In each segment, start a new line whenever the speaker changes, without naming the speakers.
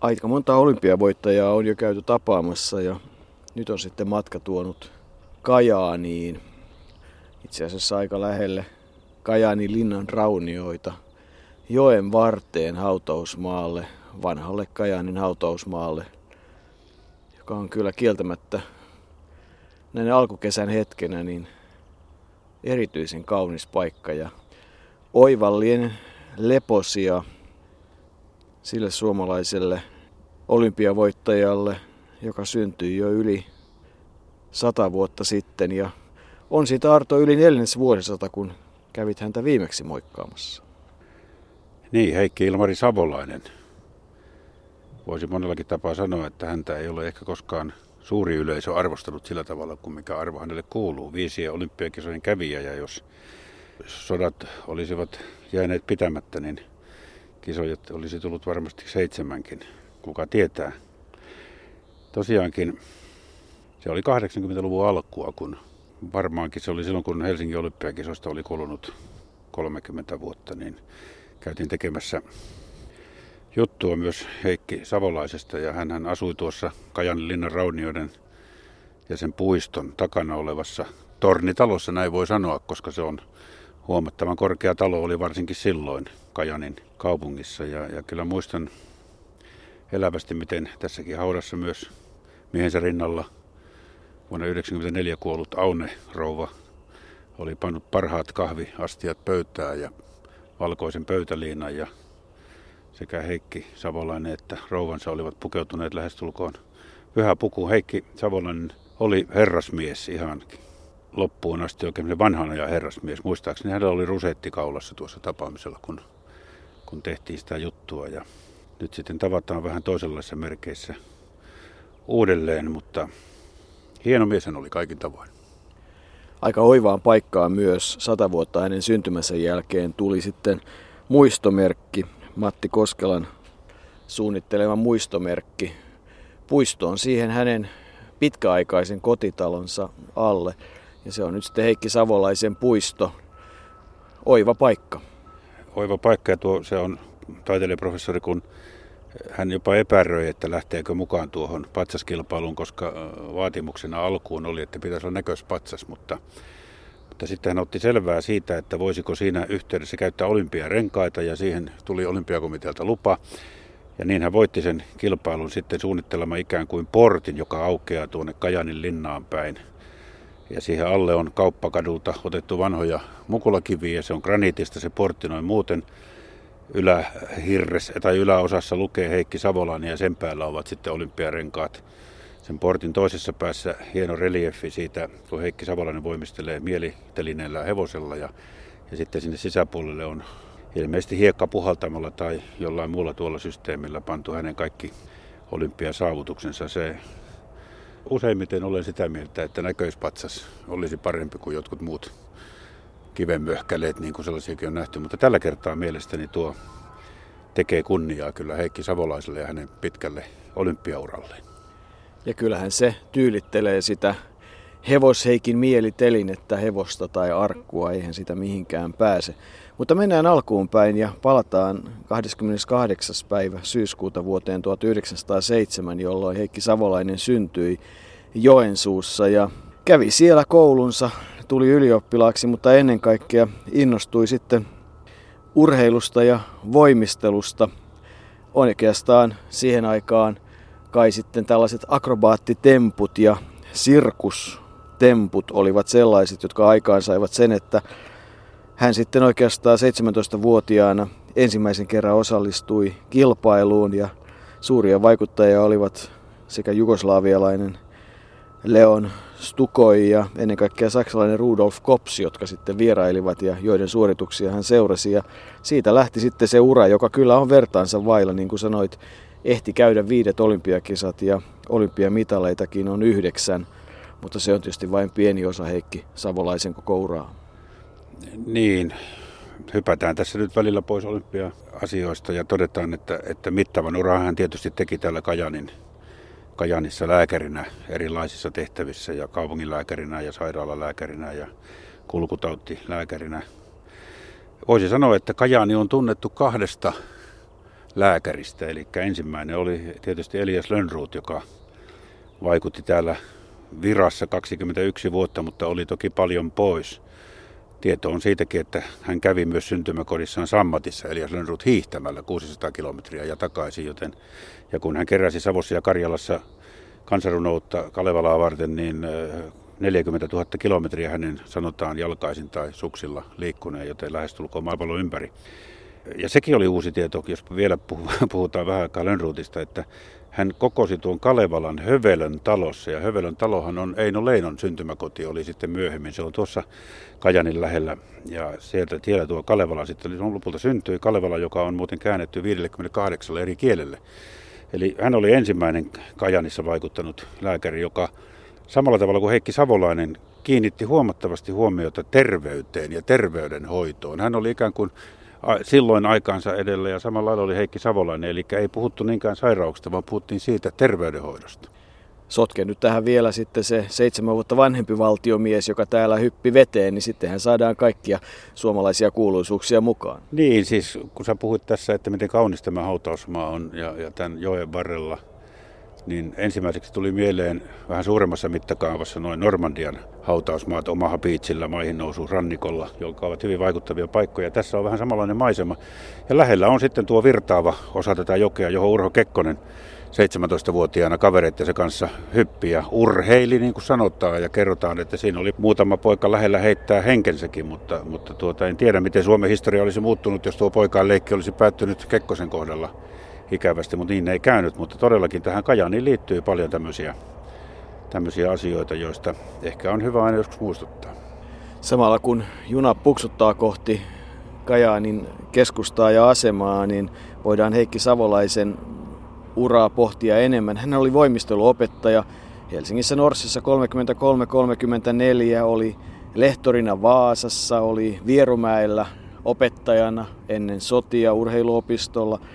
aika monta olympiavoittajaa on jo käyty tapaamassa ja nyt on sitten matka tuonut Kajaaniin, itse asiassa aika lähelle Kajaanin linnan raunioita, joen varteen hautausmaalle, vanhalle Kajaanin hautausmaalle, joka on kyllä kieltämättä näin alkukesän hetkenä niin erityisen kaunis paikka ja oivallien leposia sille suomalaiselle olympiavoittajalle, joka syntyi jo yli sata vuotta sitten ja on siitä Arto yli neljännes vuosisata, kun kävit häntä viimeksi moikkaamassa.
Niin, Heikki Ilmari Savolainen. Voisi monellakin tapaa sanoa, että häntä ei ole ehkä koskaan suuri yleisö arvostanut sillä tavalla kuin mikä arvo hänelle kuuluu. Viisi olympiakisojen kävijä ja jos sodat olisivat jääneet pitämättä, niin kisojat olisi tullut varmasti seitsemänkin. Kuka tietää. Tosiaankin se oli 80-luvun alkua, kun varmaankin se oli silloin, kun Helsingin olympiakisoista oli kulunut 30 vuotta, niin käytiin tekemässä juttua myös Heikki Savolaisesta ja hän asui tuossa Kajan linnan raunioiden ja sen puiston takana olevassa tornitalossa, näin voi sanoa, koska se on huomattavan korkea talo, oli varsinkin silloin Kajanin kaupungissa. Ja, ja kyllä muistan elävästi, miten tässäkin haudassa myös miehensä rinnalla vuonna 1994 kuollut Aune rouva oli pannut parhaat kahviastiat pöytään ja valkoisen pöytäliinan ja sekä Heikki Savolainen että rouvansa olivat pukeutuneet lähestulkoon pyhä puku. Heikki Savolainen oli herrasmies ihan loppuun asti oikein vanhan ajan herrasmies. Muistaakseni hänellä oli rusetti kaulassa tuossa tapaamisella, kun, kun tehtiin sitä juttua. Ja nyt sitten tavataan vähän toisenlaisissa merkeissä uudelleen, mutta hieno mies hän oli kaikin tavoin.
Aika oivaan paikkaan myös sata vuotta hänen syntymänsä jälkeen tuli sitten muistomerkki, Matti Koskelan suunnittelema muistomerkki puistoon siihen hänen pitkäaikaisen kotitalonsa alle. Ja se on nyt sitten Heikki Savolaisen puisto. Oiva paikka.
Oiva paikka ja tuo, se on taiteilijaprofessori, kun hän jopa epäröi, että lähteekö mukaan tuohon patsaskilpailuun, koska vaatimuksena alkuun oli, että pitäisi olla näköispatsas, mutta, mutta sitten hän otti selvää siitä, että voisiko siinä yhteydessä käyttää olympiarenkaita ja siihen tuli olympiakomitealta lupa. Ja niin hän voitti sen kilpailun sitten suunnittelema ikään kuin portin, joka aukeaa tuonne Kajanin linnaan päin. Ja siihen alle on kauppakadulta otettu vanhoja mukulakiviä se on graniitista se portti noin muuten ylähirres, tai yläosassa lukee Heikki Savolainen ja sen päällä ovat sitten olympiarenkaat. Sen portin toisessa päässä hieno reliefi siitä, kun Heikki Savolainen voimistelee mielitelineellä hevosella ja, ja sitten sinne sisäpuolelle on ilmeisesti hiekka puhaltamalla tai jollain muulla tuolla systeemillä pantu hänen kaikki olympiasaavutuksensa. Se useimmiten olen sitä mieltä, että näköispatsas olisi parempi kuin jotkut muut kivenmöhkäleet, niin kuin sellaisiakin on nähty. Mutta tällä kertaa mielestäni tuo tekee kunniaa kyllä Heikki Savolaiselle ja hänen pitkälle olympiauralleen.
Ja kyllähän se tyylittelee sitä hevosheikin mielitelinettä, hevosta tai arkkua, eihän sitä mihinkään pääse. Mutta mennään alkuun päin ja palataan 28. päivä syyskuuta vuoteen 1907, jolloin Heikki Savolainen syntyi Joensuussa ja kävi siellä koulunsa tuli ylioppilaaksi, mutta ennen kaikkea innostui sitten urheilusta ja voimistelusta. Oikeastaan siihen aikaan kai sitten tällaiset akrobaattitemput ja sirkustemput olivat sellaiset, jotka aikaan saivat sen, että hän sitten oikeastaan 17-vuotiaana ensimmäisen kerran osallistui kilpailuun ja suuria vaikuttajia olivat sekä jugoslaavialainen Leon Stukoi ja ennen kaikkea saksalainen Rudolf Kops, jotka sitten vierailivat ja joiden suorituksia hän seurasi. Ja siitä lähti sitten se ura, joka kyllä on vertaansa vailla, niin kuin sanoit, ehti käydä viidet olympiakisat ja olympiamitaleitakin on yhdeksän, mutta se on tietysti vain pieni osa Heikki Savolaisen koko uraa.
Niin, hypätään tässä nyt välillä pois olympia-asioista ja todetaan, että, että mittavan uran hän tietysti teki täällä Kajanin Kajanissa lääkärinä erilaisissa tehtävissä ja kaupunginlääkärinä ja sairaalalääkärinä ja kulkutauttilääkärinä. Voisi sanoa, että Kajani on tunnettu kahdesta lääkäristä. Eli ensimmäinen oli tietysti Elias Lönnruut, joka vaikutti täällä virassa 21 vuotta, mutta oli toki paljon pois. Tieto on siitäkin, että hän kävi myös syntymäkodissaan Sammatissa, Elias Lönnruut hiihtämällä 600 kilometriä ja takaisin, joten ja kun hän keräsi Savossa ja Karjalassa kansarunoutta Kalevalaa varten, niin 40 000 kilometriä hänen sanotaan jalkaisin tai suksilla liikkuneen, joten lähestulkoon maapallon ympäri. Ja sekin oli uusi tieto, jos vielä puhutaan vähän aikaa Lönnruutista, että hän kokosi tuon Kalevalan Hövelön talossa. Ja Hövelön talohan on Eino Leinon syntymäkoti, oli sitten myöhemmin. Se on tuossa Kajanin lähellä. Ja sieltä siellä tuo Kalevala sitten on lopulta syntyi. Kalevala, joka on muuten käännetty 58 eri kielelle. Eli hän oli ensimmäinen Kajanissa vaikuttanut lääkäri, joka samalla tavalla kuin Heikki Savolainen kiinnitti huomattavasti huomiota terveyteen ja terveydenhoitoon. Hän oli ikään kuin silloin aikaansa edellä ja samalla lailla oli Heikki Savolainen, eli ei puhuttu niinkään sairauksista, vaan puhuttiin siitä terveydenhoidosta.
Sotke nyt tähän vielä sitten se seitsemän vuotta vanhempi valtiomies, joka täällä hyppi veteen, niin sittenhän saadaan kaikkia suomalaisia kuuluisuuksia mukaan.
Niin, siis kun sä puhuit tässä, että miten kaunis tämä hautausmaa on ja, ja tämän joen varrella – niin ensimmäiseksi tuli mieleen vähän suuremmassa mittakaavassa noin Normandian hautausmaat Omaha Beachillä maihin nousu rannikolla, jotka ovat hyvin vaikuttavia paikkoja. Tässä on vähän samanlainen maisema. Ja lähellä on sitten tuo virtaava osa tätä jokea, johon Urho Kekkonen 17-vuotiaana kavereittensa kanssa hyppi ja urheili, niin kuin sanotaan, ja kerrotaan, että siinä oli muutama poika lähellä heittää henkensäkin, mutta, mutta tuota, en tiedä, miten Suomen historia olisi muuttunut, jos tuo poikaan leikki olisi päättynyt Kekkosen kohdalla ikävästi, mutta niin ei käynyt. Mutta todellakin tähän Kajaniin liittyy paljon tämmöisiä, tämmöisiä asioita, joista ehkä on hyvä aina joskus muistuttaa.
Samalla kun juna puksuttaa kohti Kajaanin keskustaa ja asemaa, niin voidaan Heikki Savolaisen uraa pohtia enemmän. Hän oli voimisteluopettaja Helsingissä Norssissa 33-34, oli lehtorina Vaasassa, oli Vierumäellä opettajana ennen sotia urheiluopistolla –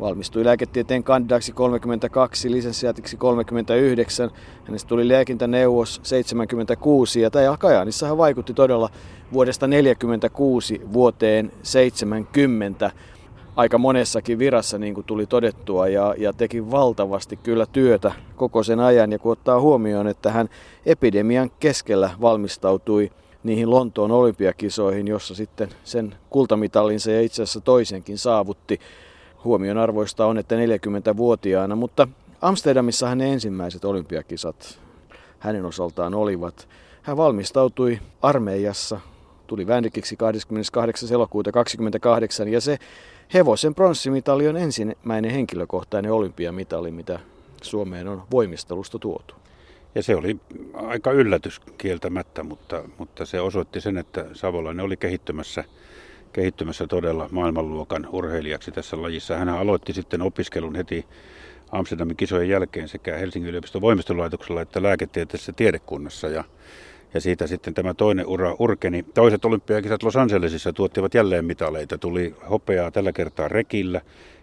Valmistui lääketieteen kandidaaksi 32, lisensiaatiksi 39. Hänestä tuli lääkintäneuvos 76 ja tämä Kajaanissa hän vaikutti todella vuodesta 46 vuoteen 70 aika monessakin virassa, niin kuin tuli todettua, ja, ja teki valtavasti kyllä työtä koko sen ajan. Ja kun ottaa huomioon, että hän epidemian keskellä valmistautui niihin Lontoon olympiakisoihin, jossa sitten sen kultamitallinsa ja itse asiassa toisenkin saavutti, Huomion arvoista on, että 40-vuotiaana, mutta Amsterdamissa ne ensimmäiset olympiakisat hänen osaltaan olivat. Hän valmistautui armeijassa, tuli vänrikiksi 28. elokuuta 28 ja se hevosen pronssimitali on ensimmäinen henkilökohtainen olympiamitali, mitä Suomeen on voimistelusta tuotu.
Ja se oli aika yllätys kieltämättä, mutta, mutta se osoitti sen, että Savolainen oli kehittymässä – kehittymässä todella maailmanluokan urheilijaksi tässä lajissa. Hän aloitti sitten opiskelun heti Amsterdamin kisojen jälkeen sekä Helsingin yliopiston voimistolaitoksella että lääketieteellisessä tiedekunnassa. Ja, ja siitä sitten tämä toinen ura urkeni. Toiset olympiakisat Los Angelesissa tuottivat jälleen mitaleita. Tuli hopeaa tällä kertaa rekillä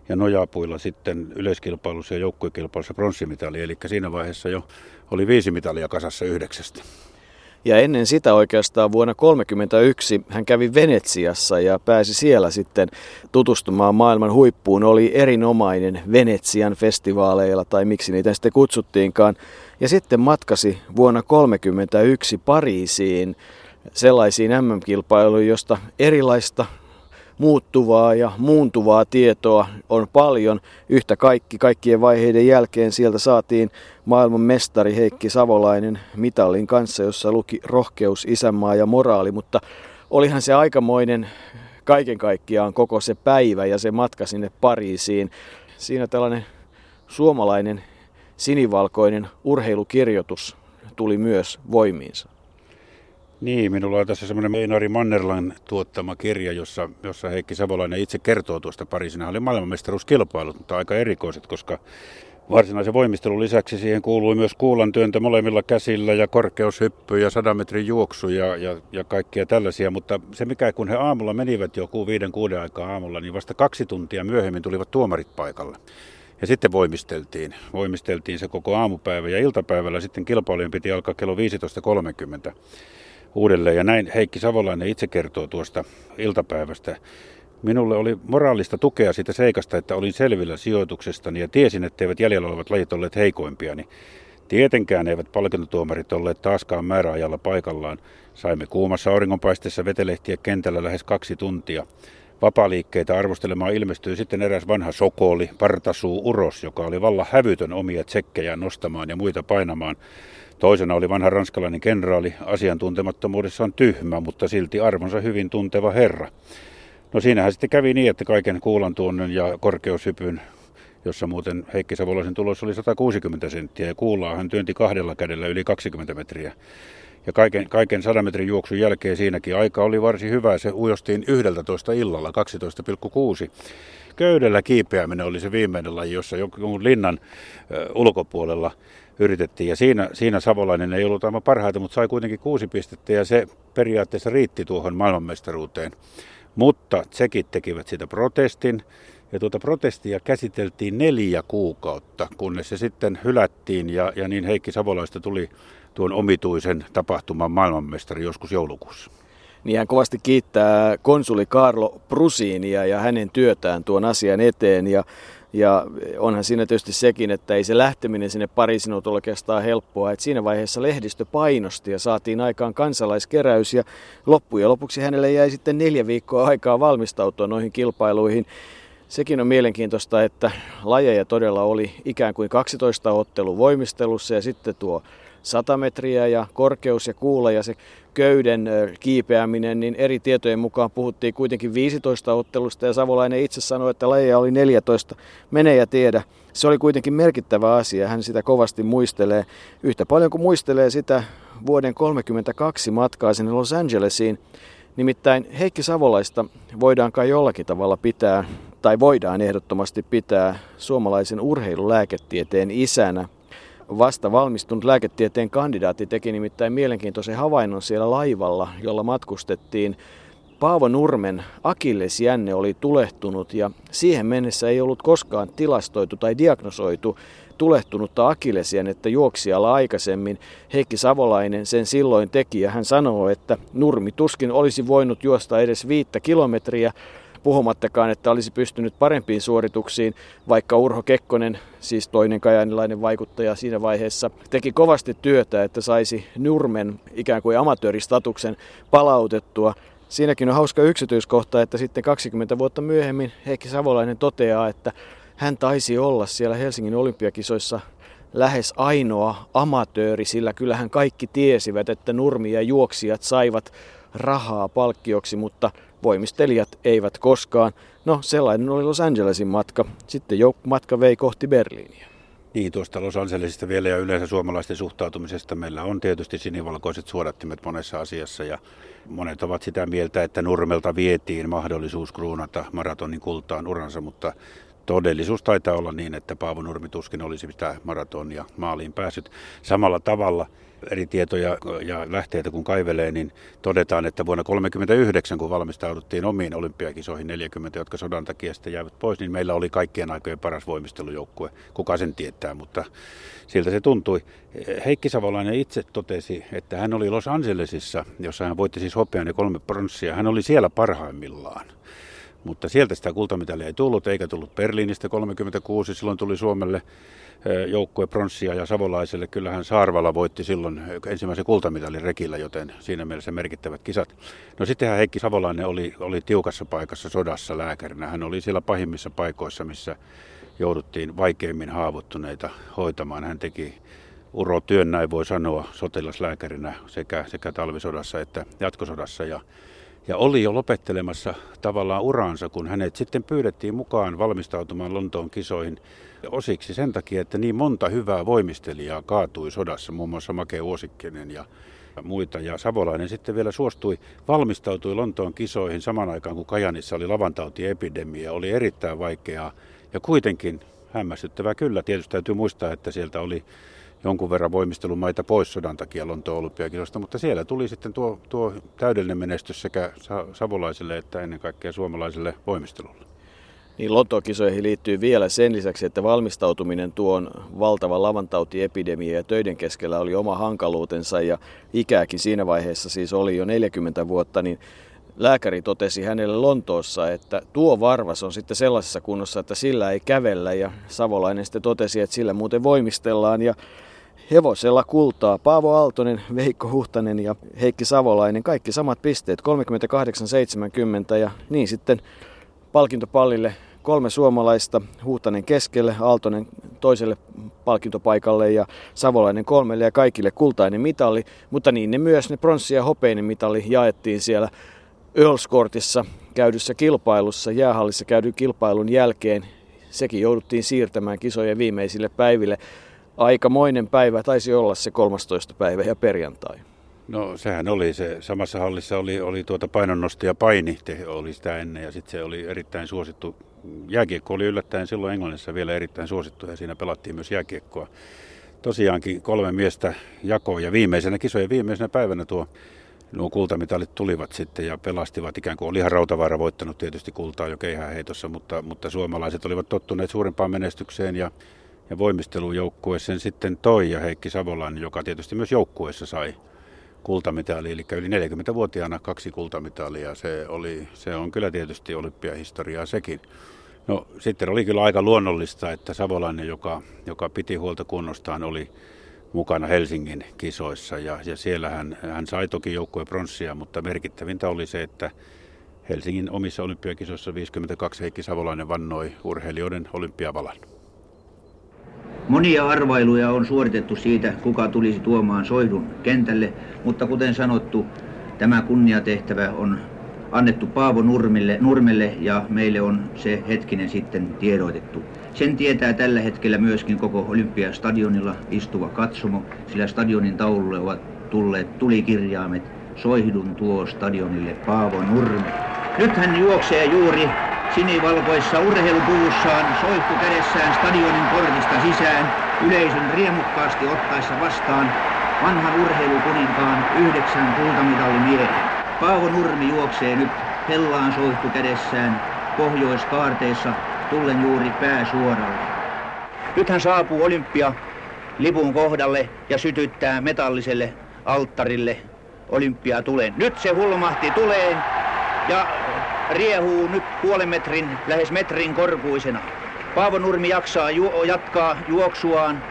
ja nojapuilla sitten yleiskilpailussa ja joukkuekilpailussa pronssimitali. Eli siinä vaiheessa jo oli viisi mitalia kasassa yhdeksästä.
Ja ennen sitä oikeastaan vuonna 1931 hän kävi Venetsiassa ja pääsi siellä sitten tutustumaan maailman huippuun. Oli erinomainen Venetsian festivaaleilla tai miksi niitä sitten kutsuttiinkaan. Ja sitten matkasi vuonna 1931 Pariisiin sellaisiin MM-kilpailuihin, josta erilaista muuttuvaa ja muuntuvaa tietoa on paljon. Yhtä kaikki, kaikkien vaiheiden jälkeen sieltä saatiin maailman mestari Heikki Savolainen mitallin kanssa, jossa luki rohkeus, isänmaa ja moraali, mutta olihan se aikamoinen kaiken kaikkiaan koko se päivä ja se matka sinne Pariisiin. Siinä tällainen suomalainen sinivalkoinen urheilukirjoitus tuli myös voimiinsa.
Niin, minulla on tässä semmoinen Einari Mannerlan tuottama kirja, jossa, jossa Heikki Savolainen itse kertoo tuosta Pariisina. oli maailmanmestaruuskilpailut, mutta aika erikoiset, koska varsinaisen voimistelun lisäksi siihen kuului myös kuulan työntö molemmilla käsillä ja korkeushyppy ja sadan metrin juoksu ja, ja, ja kaikkia tällaisia. Mutta se mikä, kun he aamulla menivät joku viiden kuuden aikaa aamulla, niin vasta kaksi tuntia myöhemmin tulivat tuomarit paikalle. Ja sitten voimisteltiin. Voimisteltiin se koko aamupäivä ja iltapäivällä sitten kilpailujen piti alkaa kello 15.30 uudelleen. Ja näin Heikki Savolainen itse kertoo tuosta iltapäivästä. Minulle oli moraalista tukea siitä seikasta, että olin selvillä sijoituksestani ja tiesin, etteivät jäljellä olevat lajit olleet heikoimpia. Niin tietenkään eivät palkintotuomarit olleet taaskaan määräajalla paikallaan. Saimme kuumassa auringonpaisteessa vetelehtiä kentällä lähes kaksi tuntia. Vapaliikkeitä arvostelemaan ilmestyi sitten eräs vanha sokoli, partasuu uros, joka oli valla hävytön omia tsekkejä nostamaan ja muita painamaan. Toisena oli vanha ranskalainen kenraali, asiantuntemattomuudessaan tyhmä, mutta silti arvonsa hyvin tunteva herra. No siinähän sitten kävi niin, että kaiken kuulantuonnon ja korkeushypyn, jossa muuten Heikki Savolaisen tulos oli 160 senttiä ja kuulaa hän työnti kahdella kädellä yli 20 metriä. Ja kaiken, kaiken 100 metrin juoksun jälkeen siinäkin aika oli varsin hyvä. Se ujostiin 11 illalla 12,6. Köydellä kiipeäminen oli se viimeinen laji, jossa jonkun linnan ulkopuolella yritettiin. Ja siinä, siinä Savolainen ei ollut aivan parhaita, mutta sai kuitenkin kuusi pistettä ja se periaatteessa riitti tuohon maailmanmestaruuteen. Mutta tsekit tekivät sitä protestin ja tuota protestia käsiteltiin neljä kuukautta, kunnes se sitten hylättiin ja, ja niin Heikki Savolaista tuli tuon omituisen tapahtuman maailmanmestari joskus joulukuussa.
Niin hän kovasti kiittää konsuli Carlo Prusiinia ja hänen työtään tuon asian eteen ja ja onhan siinä tietysti sekin, että ei se lähteminen sinne Pariisin ollut oikeastaan helppoa. Et siinä vaiheessa lehdistö painosti ja saatiin aikaan kansalaiskeräys ja loppujen lopuksi hänelle jäi sitten neljä viikkoa aikaa valmistautua noihin kilpailuihin. Sekin on mielenkiintoista, että lajeja todella oli ikään kuin 12 ottelu voimistelussa ja sitten tuo 100 metriä ja korkeus ja kuula ja se köyden kiipeäminen, niin eri tietojen mukaan puhuttiin kuitenkin 15 ottelusta ja Savolainen itse sanoi, että lajeja oli 14. Mene ja tiedä. Se oli kuitenkin merkittävä asia, hän sitä kovasti muistelee. Yhtä paljon kuin muistelee sitä vuoden 1932 matkaa sinne Los Angelesiin. Nimittäin Heikki Savolaista voidaan kai jollakin tavalla pitää, tai voidaan ehdottomasti pitää suomalaisen urheilulääketieteen isänä vasta valmistunut lääketieteen kandidaatti teki nimittäin mielenkiintoisen havainnon siellä laivalla, jolla matkustettiin. Paavo Nurmen akillesjänne oli tulehtunut ja siihen mennessä ei ollut koskaan tilastoitu tai diagnosoitu tulehtunutta akillesjännettä juoksijalla aikaisemmin. Heikki Savolainen sen silloin teki ja hän sanoo, että Nurmi tuskin olisi voinut juosta edes viittä kilometriä, puhumattakaan, että olisi pystynyt parempiin suorituksiin, vaikka Urho Kekkonen, siis toinen kajanilainen vaikuttaja siinä vaiheessa, teki kovasti työtä, että saisi Nurmen ikään kuin amatööristatuksen palautettua. Siinäkin on hauska yksityiskohta, että sitten 20 vuotta myöhemmin Heikki Savolainen toteaa, että hän taisi olla siellä Helsingin olympiakisoissa lähes ainoa amatööri, sillä kyllähän kaikki tiesivät, että nurmi ja juoksijat saivat rahaa palkkioksi, mutta voimistelijat eivät koskaan. No sellainen oli Los Angelesin matka. Sitten matka vei kohti Berliiniä.
Niin, tuosta Los Angelesista vielä ja yleensä suomalaisten suhtautumisesta meillä on tietysti sinivalkoiset suodattimet monessa asiassa ja monet ovat sitä mieltä, että Nurmelta vietiin mahdollisuus kruunata maratonin kultaan uransa, mutta todellisuus taitaa olla niin, että Paavo Nurmi tuskin olisi sitä maratonia maaliin päässyt. Samalla tavalla eri tietoja ja lähteitä kun kaivelee, niin todetaan, että vuonna 1939, kun valmistauduttiin omiin olympiakisoihin 40, jotka sodan takia sitten jäivät pois, niin meillä oli kaikkien aikojen paras voimistelujoukkue. Kuka sen tietää, mutta siltä se tuntui. Heikki Savolainen itse totesi, että hän oli Los Angelesissa, jossa hän voitti siis hopean ja kolme pronssia. Hän oli siellä parhaimmillaan. Mutta sieltä sitä kultamitalia ei tullut, eikä tullut Berliinistä 36. Silloin tuli Suomelle joukkue pronssia ja savolaiselle. Kyllähän Saarvala voitti silloin ensimmäisen kultamitalin rekillä, joten siinä mielessä merkittävät kisat. No sittenhän Heikki Savolainen oli, oli tiukassa paikassa sodassa lääkärinä. Hän oli siellä pahimmissa paikoissa, missä jouduttiin vaikeimmin haavoittuneita hoitamaan. Hän teki urotyön, näin voi sanoa, sotilaslääkärinä sekä, sekä talvisodassa että jatkosodassa. Ja ja oli jo lopettelemassa tavallaan uraansa, kun hänet sitten pyydettiin mukaan valmistautumaan Lontoon kisoihin osiksi sen takia, että niin monta hyvää voimistelijaa kaatui sodassa, muun muassa Make Uosikkinen ja muita. Ja Savolainen sitten vielä suostui, valmistautui Lontoon kisoihin saman aikaan, kun Kajanissa oli lavantautiepidemia. Oli erittäin vaikeaa ja kuitenkin hämmästyttävää kyllä. Tietysti täytyy muistaa, että sieltä oli jonkun verran voimistelumaita pois sodan takia Lontoon olympiakisosta, mutta siellä tuli sitten tuo, tuo täydellinen menestys sekä savolaisille että ennen kaikkea suomalaiselle voimistelulle.
Niin Lontoon-kisoihin liittyy vielä sen lisäksi, että valmistautuminen tuon valtavan lavantautiepidemian ja töiden keskellä oli oma hankaluutensa ja ikääkin siinä vaiheessa siis oli jo 40 vuotta, niin lääkäri totesi hänelle Lontoossa, että tuo varvas on sitten sellaisessa kunnossa, että sillä ei kävellä. Ja Savolainen sitten totesi, että sillä muuten voimistellaan. Ja hevosella kultaa. Paavo Aaltonen, Veikko Huhtanen ja Heikki Savolainen, kaikki samat pisteet, 38-70 ja niin sitten palkintopallille kolme suomalaista, Huhtanen keskelle, Aaltonen toiselle palkintopaikalle ja Savolainen kolmelle ja kaikille kultainen mitali, mutta niin ne myös ne pronssi- ja hopeinen mitali jaettiin siellä Ölskortissa käydyssä kilpailussa, jäähallissa käydyn kilpailun jälkeen. Sekin jouduttiin siirtämään kisojen viimeisille päiville. Aikamoinen päivä, taisi olla se 13. päivä ja perjantai.
No sehän oli se, samassa hallissa oli, oli tuota painonnosto ja paini, te, oli sitä ennen ja sitten se oli erittäin suosittu. Jääkiekko oli yllättäen silloin Englannissa vielä erittäin suosittu ja siinä pelattiin myös jääkiekkoa. Tosiaankin kolme miestä jakoa ja viimeisenä kisojen viimeisenä päivänä tuo nuo kultamitalit tulivat sitten ja pelastivat ikään kuin, olihan Rautavaara voittanut tietysti kultaa jo keihäheitossa, mutta, mutta suomalaiset olivat tottuneet suurempaan menestykseen ja, ja voimistelujoukkueeseen sitten toi ja Heikki Savolainen, joka tietysti myös joukkueessa sai kultamitali, eli yli 40-vuotiaana kaksi kultamitalia. Se, oli, se on kyllä tietysti olympiahistoriaa sekin. No sitten oli kyllä aika luonnollista, että Savolainen, joka, joka piti huolta kunnostaan, oli mukana Helsingin kisoissa ja, ja siellä hän, hän sai toki joukkueen pronssia, mutta merkittävintä oli se, että Helsingin omissa olympiakisoissa 52 Heikki Savolainen vannoi urheilijoiden olympiavalan.
Monia arvailuja on suoritettu siitä, kuka tulisi tuomaan soidun kentälle, mutta kuten sanottu, tämä kunniatehtävä on annettu Paavo Nurmille, Nurmelle ja meille on se hetkinen sitten tiedoitettu. Sen tietää tällä hetkellä myöskin koko Olympiastadionilla istuva katsomo, sillä stadionin taululle ovat tulleet tulikirjaimet Soihdun tuo stadionille Paavo Nurmi. Nyt hän juoksee juuri sinivalkoissa urheilupuvussaan soihtu kädessään stadionin portista sisään yleisön riemukkaasti ottaessa vastaan vanhan urheilukuninkaan yhdeksän kultamitallimiehen. Paavo Nurmi juoksee nyt hellaan soihtu kädessään pohjoiskaarteissa tullen juuri pää suoralle. Nyt hän saapuu olympia lipun kohdalle ja sytyttää metalliselle alttarille olympia tulen. Nyt se hulmahti tulee ja riehuu nyt puolen metrin, lähes metrin korkuisena. Paavo Nurmi jaksaa ju- jatkaa juoksuaan,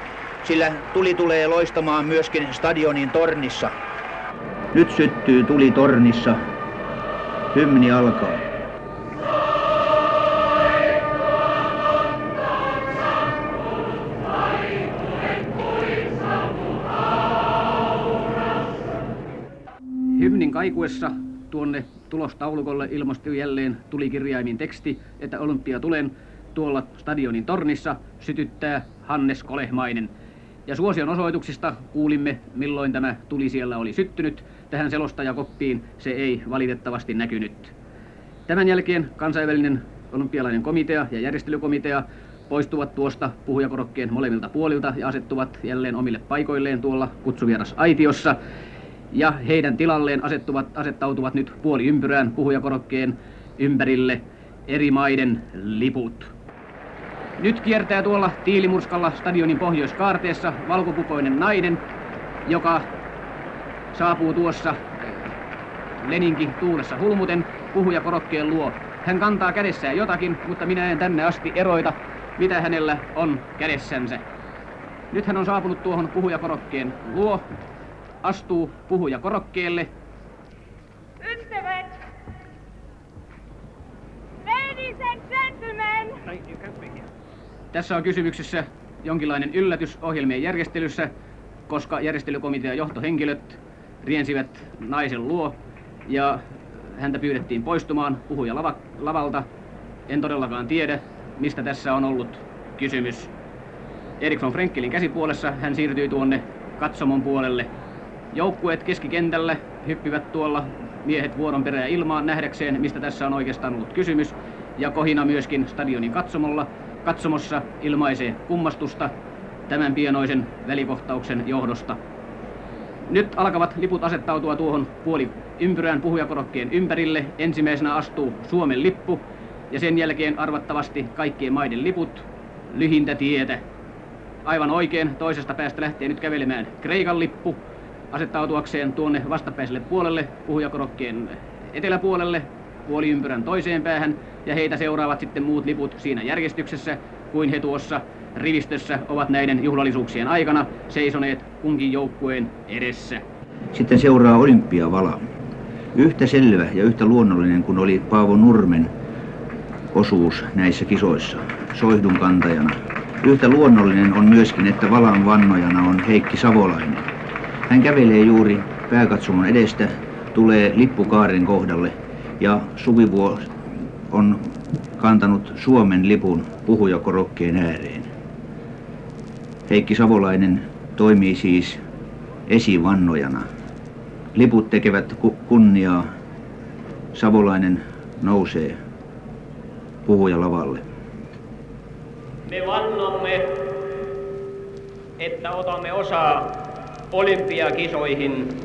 sillä tuli tulee loistamaan myöskin stadionin tornissa. Nyt syttyy tuli tornissa. Hymni alkaa.
Hymnin kaikuessa tuonne tulostaulukolle ilmastui jälleen tulikirjaimin teksti, että olympia tulen tuolla stadionin tornissa sytyttää Hannes Kolehmainen. Ja suosion osoituksista kuulimme, milloin tämä tuli siellä oli syttynyt. Tähän selostajakoppiin se ei valitettavasti näkynyt. Tämän jälkeen kansainvälinen olympialainen komitea ja järjestelykomitea poistuvat tuosta puhujakorokkeen molemmilta puolilta ja asettuvat jälleen omille paikoilleen tuolla kutsuvieras aitiossa ja heidän tilalleen asettuvat, asettautuvat nyt puoli ympyrään puhujakorokkeen ympärille eri maiden liput. Nyt kiertää tuolla Tiilimurskalla stadionin pohjoiskaarteessa valkopukoinen nainen, joka saapuu tuossa Leninki tuulessa hulmuten puhujakorokkeen luo. Hän kantaa kädessään jotakin, mutta minä en tänne asti eroita, mitä hänellä on kädessänsä. Nyt hän on saapunut tuohon puhujakorokkeen luo astuu puhuja korokkeelle.
Ystävät! Ladies and gentlemen!
Tässä on kysymyksessä jonkinlainen yllätys ohjelmien järjestelyssä, koska järjestelykomitean johtohenkilöt riensivät naisen luo ja häntä pyydettiin poistumaan puhuja lava, lavalta. En todellakaan tiedä, mistä tässä on ollut kysymys. Erik von Frenkelin käsipuolessa hän siirtyi tuonne katsomon puolelle Joukkueet keskikentällä hyppivät tuolla miehet vuoron perään ilmaan nähdäkseen, mistä tässä on oikeastaan ollut kysymys. Ja kohina myöskin stadionin katsomolla. Katsomossa ilmaisee kummastusta tämän pienoisen välikohtauksen johdosta. Nyt alkavat liput asettautua tuohon puoli ympyrään puhujakorokkeen ympärille. Ensimmäisenä astuu Suomen lippu ja sen jälkeen arvattavasti kaikkien maiden liput lyhintä tietä. Aivan oikein toisesta päästä lähtee nyt kävelemään Kreikan lippu, asettautuakseen tuonne vastapäiselle puolelle puhujakorokkeen eteläpuolelle puoliympyrän toiseen päähän ja heitä seuraavat sitten muut liput siinä järjestyksessä kuin he tuossa rivistössä ovat näiden juhlallisuuksien aikana seisoneet kunkin joukkueen edessä.
Sitten seuraa olympiavala. Yhtä selvä ja yhtä luonnollinen kuin oli Paavo Nurmen osuus näissä kisoissa soihdun kantajana. Yhtä luonnollinen on myöskin, että valan vannojana on Heikki Savolainen. Hän kävelee juuri pääkatsomon edestä, tulee lippukaaren kohdalle ja Suvivuo on kantanut Suomen lipun puhujakorokkeen ääreen. Heikki Savolainen toimii siis esivannojana. Liput tekevät kunniaa. Savolainen nousee puhujalavalle.
Me vannomme, että otamme osaa olympiakisoihin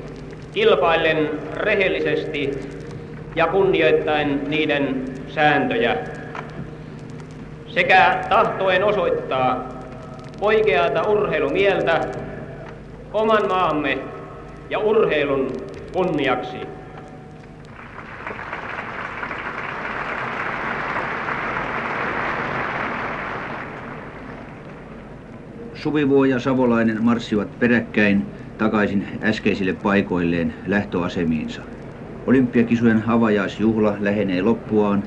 kilpaillen rehellisesti ja kunnioittaen niiden sääntöjä sekä tahtoen osoittaa oikeata urheilumieltä oman maamme ja urheilun kunniaksi.
Suvivuo ja Savolainen marssivat peräkkäin takaisin äskeisille paikoilleen lähtöasemiinsa. Olympiakisujen havajaisjuhla lähenee loppuaan.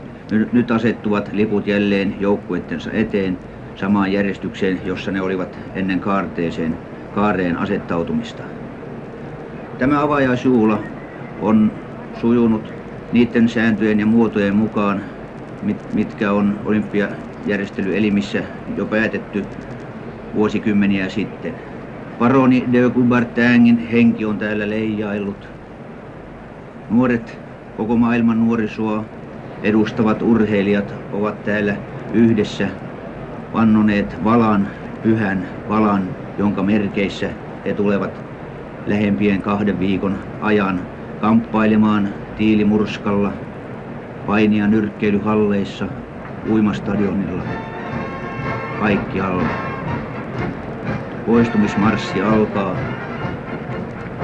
Nyt asettuvat liput jälleen joukkuettensa eteen samaan järjestykseen, jossa ne olivat ennen kaarteeseen, kaareen asettautumista. Tämä avajaisjuhla on sujunut niiden sääntöjen ja muotojen mukaan, mitkä on olympiajärjestelyelimissä jo päätetty vuosikymmeniä sitten. Paroni de Coubertinin henki on täällä leijaillut. Nuoret, koko maailman nuorisoa edustavat urheilijat ovat täällä yhdessä vannoneet valan, pyhän valan, jonka merkeissä he tulevat lähempien kahden viikon ajan kamppailemaan tiilimurskalla, painia nyrkkeilyhalleissa, uimastadionilla, kaikkialla. Poistumismarssi alkaa.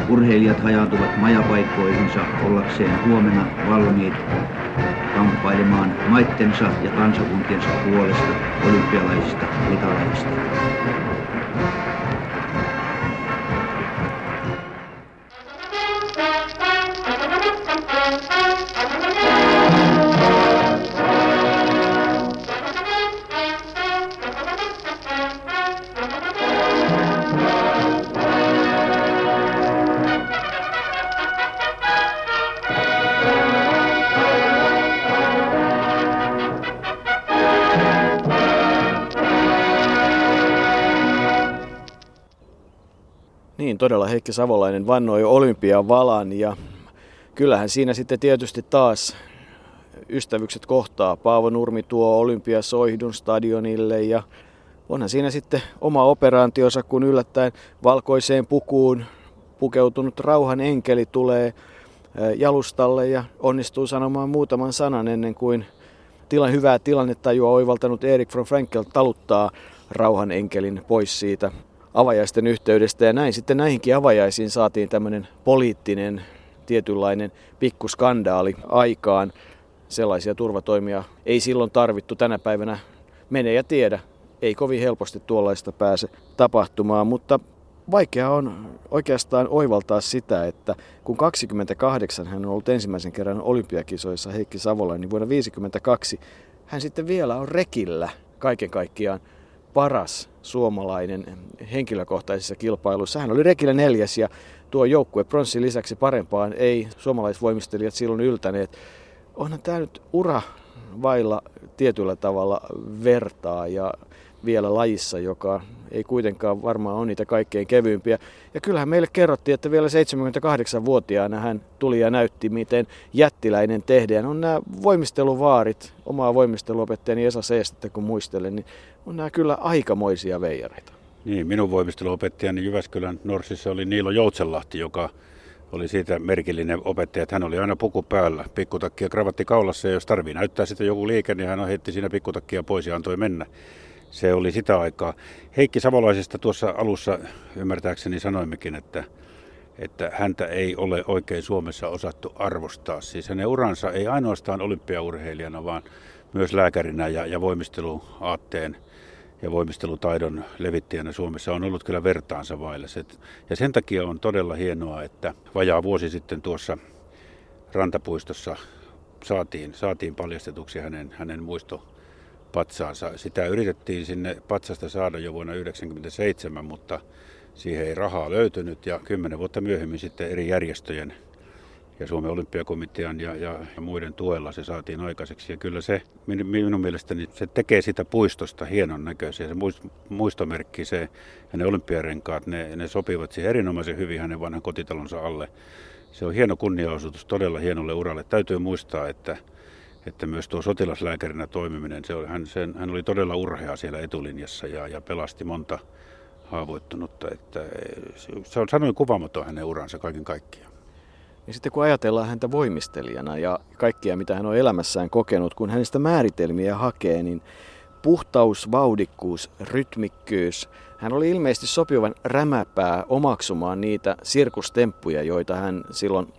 Urheilijat hajaantuvat majapaikkoihinsa ollakseen huomenna valmiit kamppailemaan maittensa ja kansakuntiensa puolesta olympialaisista mitaleista.
Todella Heikki Savolainen vannoi olympian valan ja kyllähän siinä sitten tietysti taas ystävykset kohtaa. Paavo Nurmi tuo olympiasoihdun stadionille ja onhan siinä sitten oma operaationsa, kun yllättäen valkoiseen pukuun pukeutunut rauhan enkeli tulee jalustalle ja onnistuu sanomaan muutaman sanan ennen kuin tilan hyvää tilannetajua oivaltanut Erik von Frankel taluttaa rauhan enkelin pois siitä avajaisten yhteydestä ja näin sitten näihinkin avajaisiin saatiin tämmöinen poliittinen tietynlainen pikkuskandaali aikaan. Sellaisia turvatoimia ei silloin tarvittu tänä päivänä. Mene ja tiedä, ei kovin helposti tuollaista pääse tapahtumaan, mutta vaikea on oikeastaan oivaltaa sitä, että kun 28 hän on ollut ensimmäisen kerran olympiakisoissa Heikki Savola, niin vuonna 52 hän sitten vielä on rekillä kaiken kaikkiaan paras suomalainen henkilökohtaisissa kilpailuissa. Hän oli Rekille neljäs ja tuo joukkue pronssin lisäksi parempaan ei suomalaisvoimistelijat silloin yltäneet. Onhan tämä nyt ura vailla tietyllä tavalla vertaa ja vielä lajissa, joka ei kuitenkaan varmaan ole niitä kaikkein kevyimpiä. Ja kyllähän meille kerrottiin, että vielä 78-vuotiaana hän tuli ja näytti, miten jättiläinen tehdään. On nämä voimisteluvaarit, omaa voimisteluopettajani Esa Seestettä kun muistelen, niin on nämä kyllä aikamoisia veijareita.
Niin, minun voimisteluopettajani Jyväskylän Norsissa oli Niilo Joutsenlahti, joka oli siitä merkillinen opettaja, että hän oli aina puku päällä, pikkutakki ja kravatti kaulassa, ja jos tarvii näyttää sitä joku liike, niin hän heitti siinä pikkutakkia pois ja antoi mennä. Se oli sitä aikaa. Heikki Savolaisesta tuossa alussa ymmärtääkseni sanoimmekin, että, että häntä ei ole oikein Suomessa osattu arvostaa. Siis hänen uransa ei ainoastaan olympiaurheilijana, vaan myös lääkärinä ja, ja voimisteluaatteen ja voimistelutaidon levittäjänä Suomessa on ollut kyllä vertaansa vaille. Ja sen takia on todella hienoa, että vajaa vuosi sitten tuossa rantapuistossa saatiin, saatiin paljastetuksi hänen, hänen muistopatsaansa. Sitä yritettiin sinne patsasta saada jo vuonna 1997, mutta siihen ei rahaa löytynyt ja kymmenen vuotta myöhemmin sitten eri järjestöjen ja Suomen olympiakomitean ja, ja, muiden tuella se saatiin aikaiseksi. Ja kyllä se minun mielestäni se tekee sitä puistosta hienon näköisiä. Se muistomerkki se, ja ne olympiarenkaat, ne, ne sopivat siihen erinomaisen hyvin hänen vanhan kotitalonsa alle. Se on hieno kunniaosoitus todella hienolle uralle. Täytyy muistaa, että, että myös tuo sotilaslääkärinä toimiminen, se oli, hän, sen, hän oli todella urhea siellä etulinjassa ja, ja pelasti monta haavoittunutta. Että se on sanoin kuvaamaton hänen uransa kaiken kaikkiaan.
Ja sitten kun ajatellaan häntä voimistelijana ja kaikkia, mitä hän on elämässään kokenut, kun hänestä määritelmiä hakee, niin puhtaus, vauhdikkuus, rytmikkyys. Hän oli ilmeisesti sopivan rämäpää omaksumaan niitä sirkustemppuja, joita hän silloin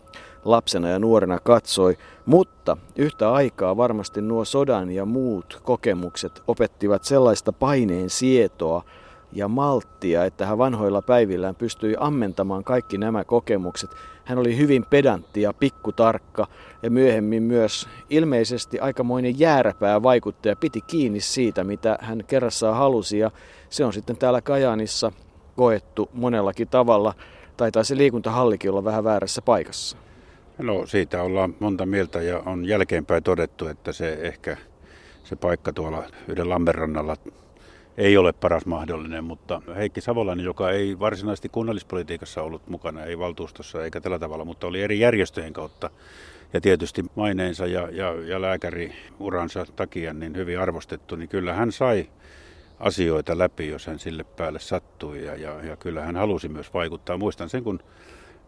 lapsena ja nuorena katsoi, mutta yhtä aikaa varmasti nuo sodan ja muut kokemukset opettivat sellaista paineen sietoa, ja malttia, että hän vanhoilla päivillään pystyi ammentamaan kaikki nämä kokemukset. Hän oli hyvin pedantti ja pikkutarkka ja myöhemmin myös ilmeisesti aikamoinen jääräpää vaikuttaja piti kiinni siitä, mitä hän kerrassaan halusi ja se on sitten täällä Kajaanissa koettu monellakin tavalla. Taitaa se liikuntahallikin olla vähän väärässä paikassa.
No siitä ollaan monta mieltä ja on jälkeenpäin todettu, että se ehkä se paikka tuolla yhden Lamberrannalla ei ole paras mahdollinen, mutta Heikki Savolainen, joka ei varsinaisesti kunnallispolitiikassa ollut mukana, ei valtuustossa eikä tällä tavalla, mutta oli eri järjestöjen kautta ja tietysti maineensa ja, ja, ja lääkäriuransa takia niin hyvin arvostettu, niin kyllä hän sai asioita läpi, jos hän sille päälle sattui ja, ja, ja kyllä hän halusi myös vaikuttaa. Muistan sen, kun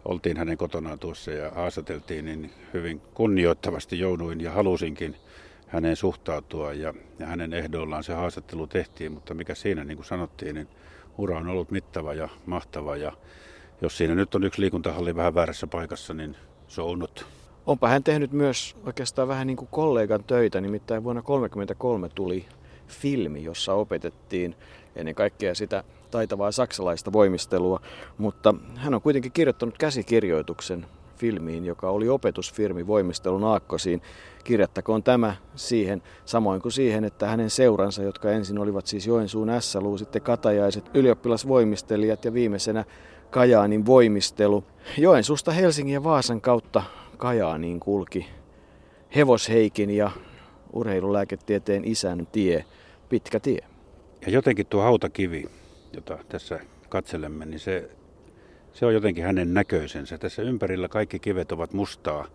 oltiin hänen kotonaan tuossa ja haastateltiin, niin hyvin kunnioittavasti jouduin ja halusinkin häneen suhtautua ja, ja hänen ehdoillaan se haastattelu tehtiin, mutta mikä siinä, niin kuin sanottiin, niin ura on ollut mittava ja mahtava ja jos siinä nyt on yksi liikuntahalli vähän väärässä paikassa, niin se on unnut.
Onpa hän tehnyt myös oikeastaan vähän niin kuin kollegan töitä, nimittäin vuonna 1933 tuli filmi, jossa opetettiin ennen kaikkea sitä taitavaa saksalaista voimistelua, mutta hän on kuitenkin kirjoittanut käsikirjoituksen filmiin, joka oli opetusfirmi voimistelun aakkosiin. Kirjattakoon tämä siihen, samoin kuin siihen, että hänen seuransa, jotka ensin olivat siis Joensuun SLU, sitten katajaiset ylioppilasvoimistelijat ja viimeisenä Kajaanin voimistelu. Joensuusta Helsingin ja Vaasan kautta Kajaaniin kulki hevosheikin ja urheilulääketieteen isän tie, pitkä tie.
Ja jotenkin tuo hautakivi, jota tässä katselemme, niin se se on jotenkin hänen näköisensä. Tässä ympärillä kaikki kivet ovat mustaa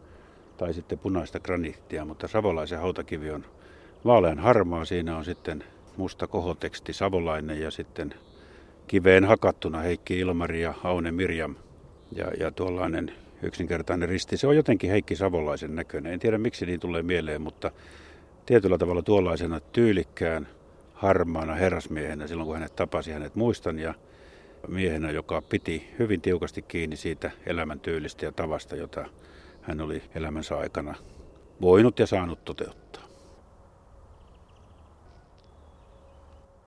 tai sitten punaista graniittia, mutta savolaisen hautakivi on vaalean harmaa. Siinä on sitten musta kohoteksti savolainen ja sitten kiveen hakattuna Heikki Ilmari ja Aune Mirjam ja, ja tuollainen yksinkertainen risti. Se on jotenkin Heikki Savolaisen näköinen. En tiedä miksi niin tulee mieleen, mutta tietyllä tavalla tuollaisena tyylikkään harmaana herrasmiehenä silloin kun hänet tapasi, hänet muistan ja miehenä, joka piti hyvin tiukasti kiinni siitä elämäntyylistä ja tavasta, jota hän oli elämänsä aikana voinut ja saanut toteuttaa.